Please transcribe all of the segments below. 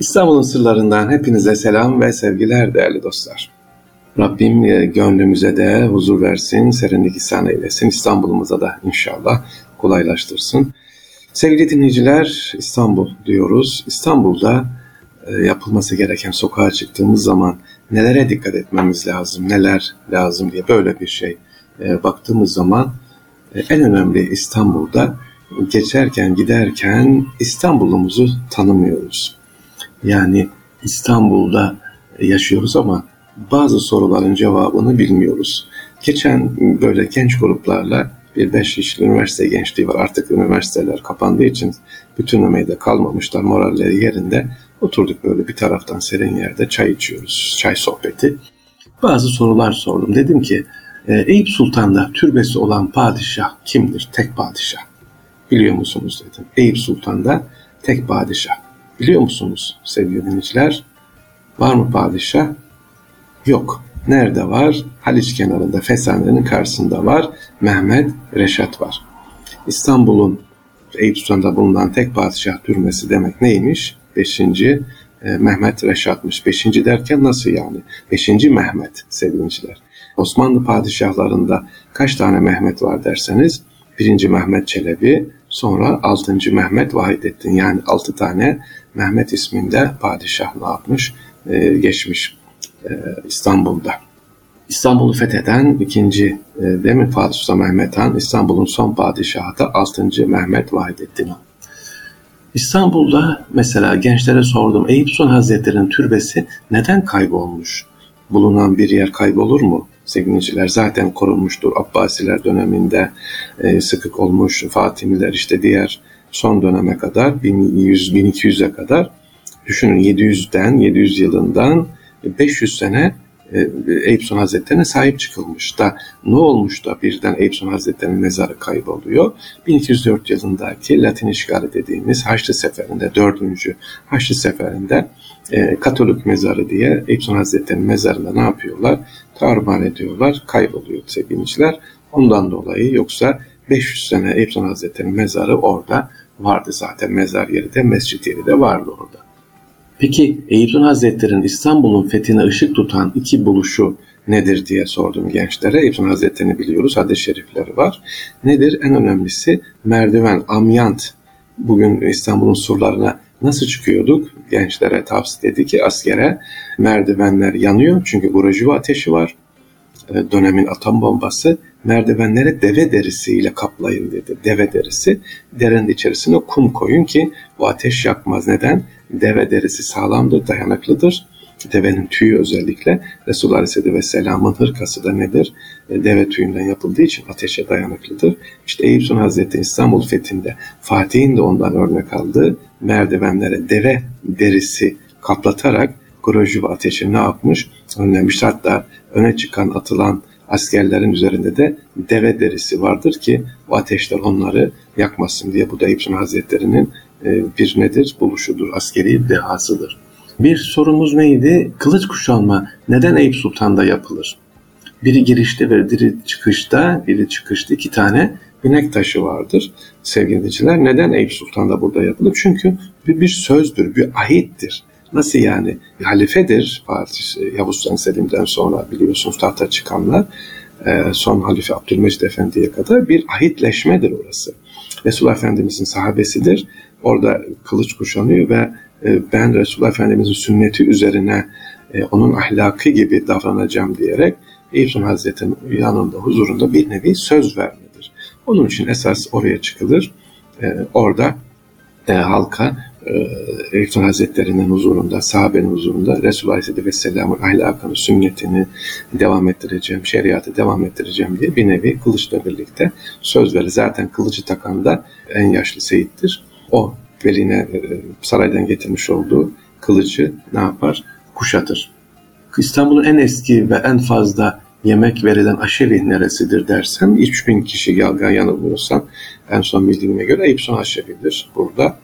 İstanbul'un sırlarından hepinize selam ve sevgiler değerli dostlar. Rabbim e, gönlümüze de huzur versin, serinlik ihsan eylesin. İstanbul'umuza da inşallah kolaylaştırsın. Sevgili dinleyiciler, İstanbul diyoruz. İstanbul'da e, yapılması gereken sokağa çıktığımız zaman nelere dikkat etmemiz lazım, neler lazım diye böyle bir şey e, baktığımız zaman en önemli İstanbul'da geçerken giderken İstanbul'umuzu tanımıyoruz. Yani İstanbul'da yaşıyoruz ama bazı soruların cevabını bilmiyoruz. Geçen böyle genç gruplarla bir beş kişilik üniversite gençliği var. Artık üniversiteler kapandığı için bütün ömeyde kalmamışlar. Moralleri yerinde. Oturduk böyle bir taraftan serin yerde çay içiyoruz. Çay sohbeti. Bazı sorular sordum. Dedim ki e, Eyüp Sultan'da türbesi olan padişah kimdir? Tek padişah. Biliyor musunuz dedim. Eyüp Sultan'da tek padişah. Biliyor musunuz sevgili dinleyiciler? Var mı padişah? Yok. Nerede var? Haliç kenarında, Fesane'nin karşısında var. Mehmet Reşat var. İstanbul'un Eyüp Sultan'da bulunan tek padişah türmesi demek neymiş? Beşinci e, Mehmet Reşat'mış. Beşinci derken nasıl yani? Beşinci Mehmet sevgiliciler. Osmanlı padişahlarında kaç tane Mehmet var derseniz birinci Mehmet Çelebi, sonra altıncı Mehmet Vahidettin yani altı tane Mehmet isminde padişah ne yapmış? Ee, geçmiş e, İstanbul'da. İstanbul'u fetheden ikinci e, değil Fatih Sultan Mehmet Han, İstanbul'un son padişahı da 6. Mehmet Vahidettin Han. İstanbul'da mesela gençlere sordum Eyüp Sultan Hazretleri'nin türbesi neden kaybolmuş? Bulunan bir yer kaybolur mu? Sevgiliciler zaten korunmuştur. Abbasiler döneminde e, sıkık olmuş, Fatimiler işte diğer son döneme kadar 1100-1200'e kadar düşünün 700'den 700 yılından 500 sene e, Eyüp Sultan Hazretleri'ne sahip çıkılmış da ne olmuş da birden Eyüp Sultan Hazretleri'nin mezarı kayboluyor? 1204 yılındaki Latin işgali dediğimiz Haçlı Seferi'nde, 4. Haçlı Seferi'nde e, Katolik mezarı diye Eyüp Sultan Hazretleri'nin mezarında ne yapıyorlar? Tarumar ediyorlar, kayboluyor sevgiliciler. Ondan dolayı yoksa 500 sene Eyüp Sultan Hazretleri'nin mezarı orada vardı zaten. Mezar yeri de, mescit yeri de vardı orada. Peki Sultan Hazretleri'nin İstanbul'un fethine ışık tutan iki buluşu nedir diye sordum gençlere. Sultan Hazretleri'ni biliyoruz. Hadis-i şerifleri var. Nedir? En önemlisi merdiven, amyant. Bugün İstanbul'un surlarına nasıl çıkıyorduk? Gençlere tavsiye dedi ki askere merdivenler yanıyor çünkü Gurucuva ateşi var. E, dönemin atom bombası merdivenlere deve derisiyle kaplayın dedi. Deve derisi. Derenin içerisine kum koyun ki bu ateş yakmaz. Neden? Deve derisi sağlamdır, dayanıklıdır. Devenin tüyü özellikle Resulullah Aleyhisselatü Vesselam'ın hırkası da nedir? E, deve tüyünden yapıldığı için ateşe dayanıklıdır. İşte Eyüp Sultan Hazretleri İstanbul fethinde Fatih'in de ondan örnek aldığı merdivenlere deve derisi kaplatarak Grojova ateşi ne yapmış? Önlemiş. Hatta öne çıkan atılan askerlerin üzerinde de deve derisi vardır ki bu ateşler onları yakmasın diye. Bu da İbn Hazretleri'nin e, bir nedir? Buluşudur, askeri dehasıdır. Bir sorumuz neydi? Kılıç kuşanma neden Eyüp Sultan'da yapılır? Biri girişte ve biri çıkışta, biri çıkışta iki tane binek taşı vardır sevgili dinleyiciler. Neden Eyüp Sultan'da burada yapılır? Çünkü bir, bir sözdür, bir ahittir. Nasıl yani? Halifedir Fatih Yavuz Sultan Selim'den sonra biliyorsunuz tahta çıkanlar e, son halife Abdülmecid Efendi'ye kadar bir ahitleşmedir orası. Resulullah Efendimizin sahabesidir. Orada kılıç kuşanıyor ve e, ben Resulullah Efendimizin sünneti üzerine e, onun ahlakı gibi davranacağım diyerek Eyüp Hazretleri'nin yanında, huzurunda bir nevi söz vermedir. Onun için esas oraya çıkılır. Orada halka e, Eyüp Hazretleri'nin huzurunda, sahabenin huzurunda Resulullah Aleyhisselatü Vesselam'ın ahlakını, sünnetini devam ettireceğim, şeriatı devam ettireceğim diye bir nevi kılıçla birlikte söz verir. Zaten kılıcı takan da en yaşlı seyittir. O veline e, saraydan getirmiş olduğu kılıcı ne yapar? Kuşatır. İstanbul'un en eski ve en fazla yemek verilen aşevi neresidir dersem 3000 kişi yanılmıyorsam en son bildiğime göre Eyüp Sultan Aşevi'dir burada.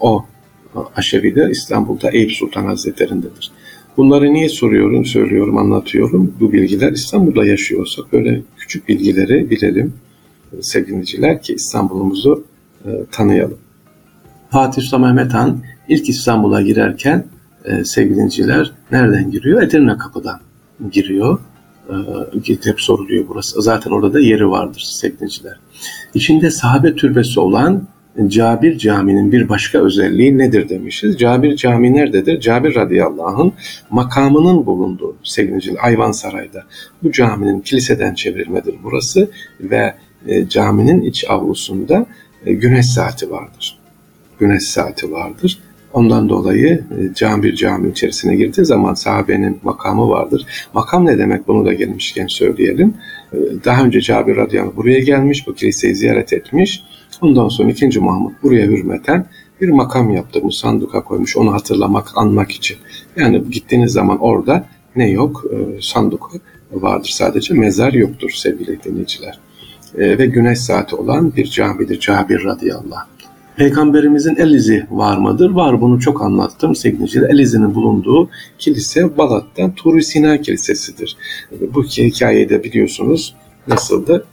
O Aşevi'de İstanbul'da Eyüp Sultan Hazretleri'ndedir. Bunları niye soruyorum, söylüyorum, anlatıyorum? Bu bilgiler İstanbul'da yaşıyorsak böyle küçük bilgileri bilelim sevgiliciler ki İstanbul'umuzu e, tanıyalım. Fatih Sultan Mehmet Han ilk İstanbul'a girerken e, sevgilinciler nereden giriyor? Edirne kapıdan giriyor. E, hep soruluyor burası. Zaten orada da yeri vardır sevgilinciler. İçinde sahabe türbesi olan Cabir Camii'nin bir başka özelliği nedir demişiz. Cabir Camii nerededir? Cabir radıyallahu makamının bulunduğu sevgili Ayvansaray'da. Bu caminin kiliseden çevrilmedir burası ve e, caminin iç avlusunda e, güneş saati vardır. Güneş saati vardır. Ondan dolayı e, Cabir cami içerisine girdiği zaman sahabenin makamı vardır. Makam ne demek bunu da gelmişken söyleyelim. Daha önce Cabir radıyallahu buraya gelmiş, bu kiliseyi ziyaret etmiş Ondan sonra 2. Mahmut buraya hürmeten bir makam yaptırmış, sanduka koymuş onu hatırlamak, anmak için. Yani gittiğiniz zaman orada ne yok? E, sanduka vardır sadece, mezar yoktur sevgili dinleyiciler. E, ve güneş saati olan bir camidir Cabir radıyallahu anh. Peygamberimizin el izi var mıdır? Var bunu çok anlattım sevgili El izinin bulunduğu kilise Balat'tan Tur Sina Kilisesi'dir. Bu hikayeyi de biliyorsunuz nasıldı?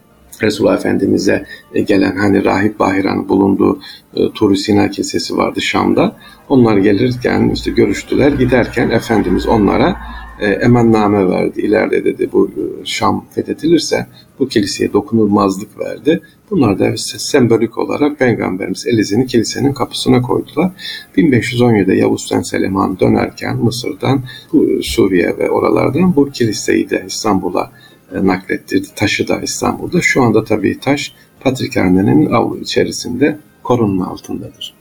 Resulullah Efendimiz'e e, gelen hani Rahip Bahiran bulunduğu e, Tur Sina Kilisesi vardı Şam'da. Onlar gelirken işte görüştüler. Giderken Efendimiz onlara e, emanname verdi. İleride dedi bu e, Şam fethedilirse bu kiliseye dokunulmazlık verdi. Bunlar da sembolik olarak Peygamberimiz Elizini kilisenin kapısına koydular. 1517'de Yavuz Sultan Süleyman dönerken Mısır'dan bu Suriye ve oralardan bu kiliseyi de İstanbul'a naklettirdi. Taşı da İstanbul'da. Şu anda tabii taş Patrikhane'nin avlu içerisinde korunma altındadır.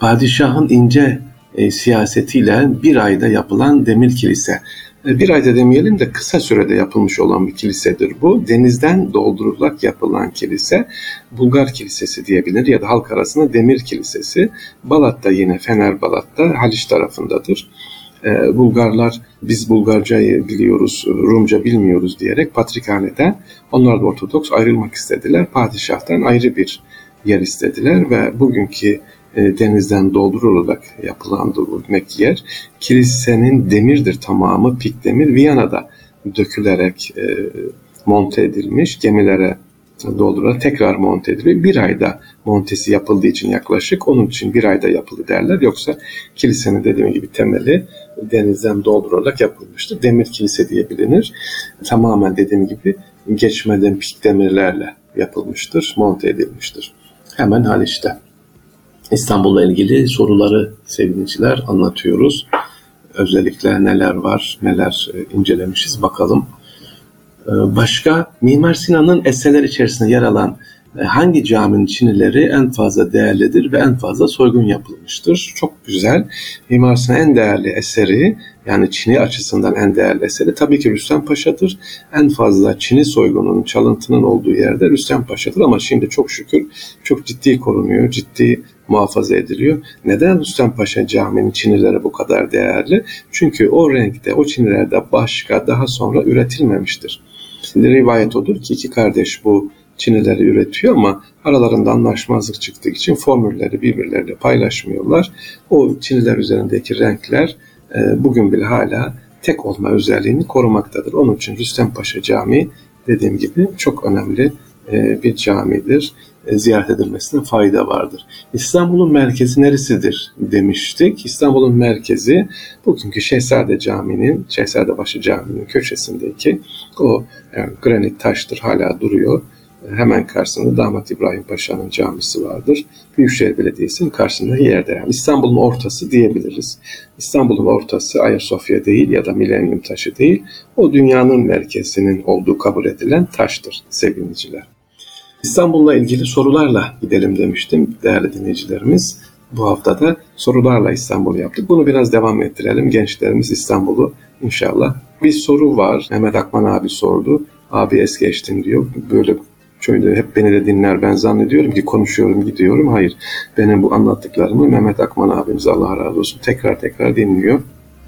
Padişahın ince e, siyasetiyle bir ayda yapılan demir kilise. E, bir ayda demeyelim de kısa sürede yapılmış olan bir kilisedir bu. Denizden doldurularak yapılan kilise Bulgar Kilisesi diyebilir ya da halk arasında Demir Kilisesi. Balat'ta yine Fener Balat'ta Haliç tarafındadır e, Bulgarlar biz Bulgarcayı biliyoruz, Rumca bilmiyoruz diyerek Patrikhane'den onlar da Ortodoks ayrılmak istediler. Padişah'tan ayrı bir yer istediler ve bugünkü e, denizden doldurularak yapılan demek yer kilisenin demirdir tamamı pik demir Viyana'da dökülerek e, monte edilmiş gemilere doldurularak tekrar monte ediliyor. Bir ayda montesi yapıldığı için yaklaşık onun için bir ayda yapıldı derler. Yoksa kilisenin dediğim gibi temeli denizden doldurularak yapılmıştır. Demir kilise diye bilinir. Tamamen dediğim gibi geçmeden pik demirlerle yapılmıştır, monte edilmiştir. Hemen Haliç'te. İstanbul'la ilgili soruları sevgiliciler anlatıyoruz. Özellikle neler var, neler e, incelemişiz bakalım. Ee, başka Mimar Sinan'ın eserler içerisinde yer alan e, hangi caminin çinileri en fazla değerlidir ve en fazla soygun yapılmıştır? Çok güzel. Mimar en değerli eseri yani Çin'i açısından en değerli eseri tabii ki Rüstem Paşa'dır. En fazla Çin'i soygununun, çalıntının olduğu yerde Rüstem Paşa'dır ama şimdi çok şükür çok ciddi korunuyor, ciddi muhafaza ediliyor. Neden Rüstem Paşa Camii'nin çinileri bu kadar değerli? Çünkü o renkte, o çinilerde başka daha sonra üretilmemiştir. Rivayet odur ki iki kardeş bu çinileri üretiyor ama aralarında anlaşmazlık çıktığı için formülleri birbirleriyle paylaşmıyorlar. O çiniler üzerindeki renkler e, bugün bile hala tek olma özelliğini korumaktadır. Onun için Rüstem Paşa Camii dediğim gibi çok önemli e, bir camidir. E, ziyaret edilmesine fayda vardır. İstanbul'un merkezi neresidir demiştik. İstanbul'un merkezi bugünkü Şehzade Camii'nin, Şehzadebaşı Camii'nin köşesindeki o yani granit taştır hala duruyor. Hemen karşısında Damat İbrahim Paşa'nın camisi vardır. Büyükşehir Belediyesi'nin karşısında yerde. Yani İstanbul'un ortası diyebiliriz. İstanbul'un ortası Ayasofya değil ya da Milenyum taşı değil. O dünyanın merkezinin olduğu kabul edilen taştır sevgiliciler. İstanbul'la ilgili sorularla gidelim demiştim değerli dinleyicilerimiz. Bu hafta da sorularla İstanbul'u yaptık. Bunu biraz devam ettirelim. Gençlerimiz İstanbul'u inşallah. Bir soru var. Mehmet Akman abi sordu. Abi es geçtim diyor. Böyle şöyle hep beni de dinler. Ben zannediyorum ki konuşuyorum gidiyorum. Hayır. Benim bu anlattıklarımı Mehmet Akman abimiz Allah razı olsun tekrar tekrar dinliyor.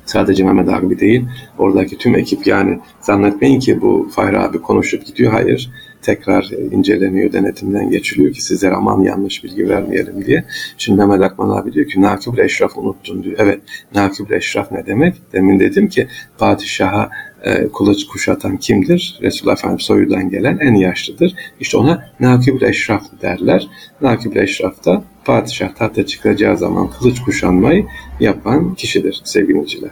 Sadece Mehmet abi değil. Oradaki tüm ekip yani zannetmeyin ki bu Fahri abi konuşup gidiyor. Hayır tekrar inceleniyor, denetimden geçiliyor ki sizlere aman yanlış bilgi vermeyelim diye. Şimdi Mehmet Akman abi diyor ki Nakib Eşraf unuttun diyor. Evet Nakib Eşraf ne demek? Demin dedim ki padişaha e, kılıç kuşatan kimdir? Resulullah Efendimiz soyundan gelen en yaşlıdır. İşte ona Nakib Eşraf derler. Nakib Eşraf da padişah tahta çıkacağı zaman kılıç kuşanmayı yapan kişidir sevgiliciler.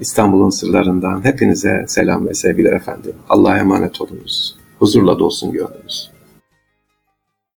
İstanbul'un sırlarından hepinize selam ve sevgiler efendim. Allah'a emanet olunuz. Huzurla dolsun gönlünüz.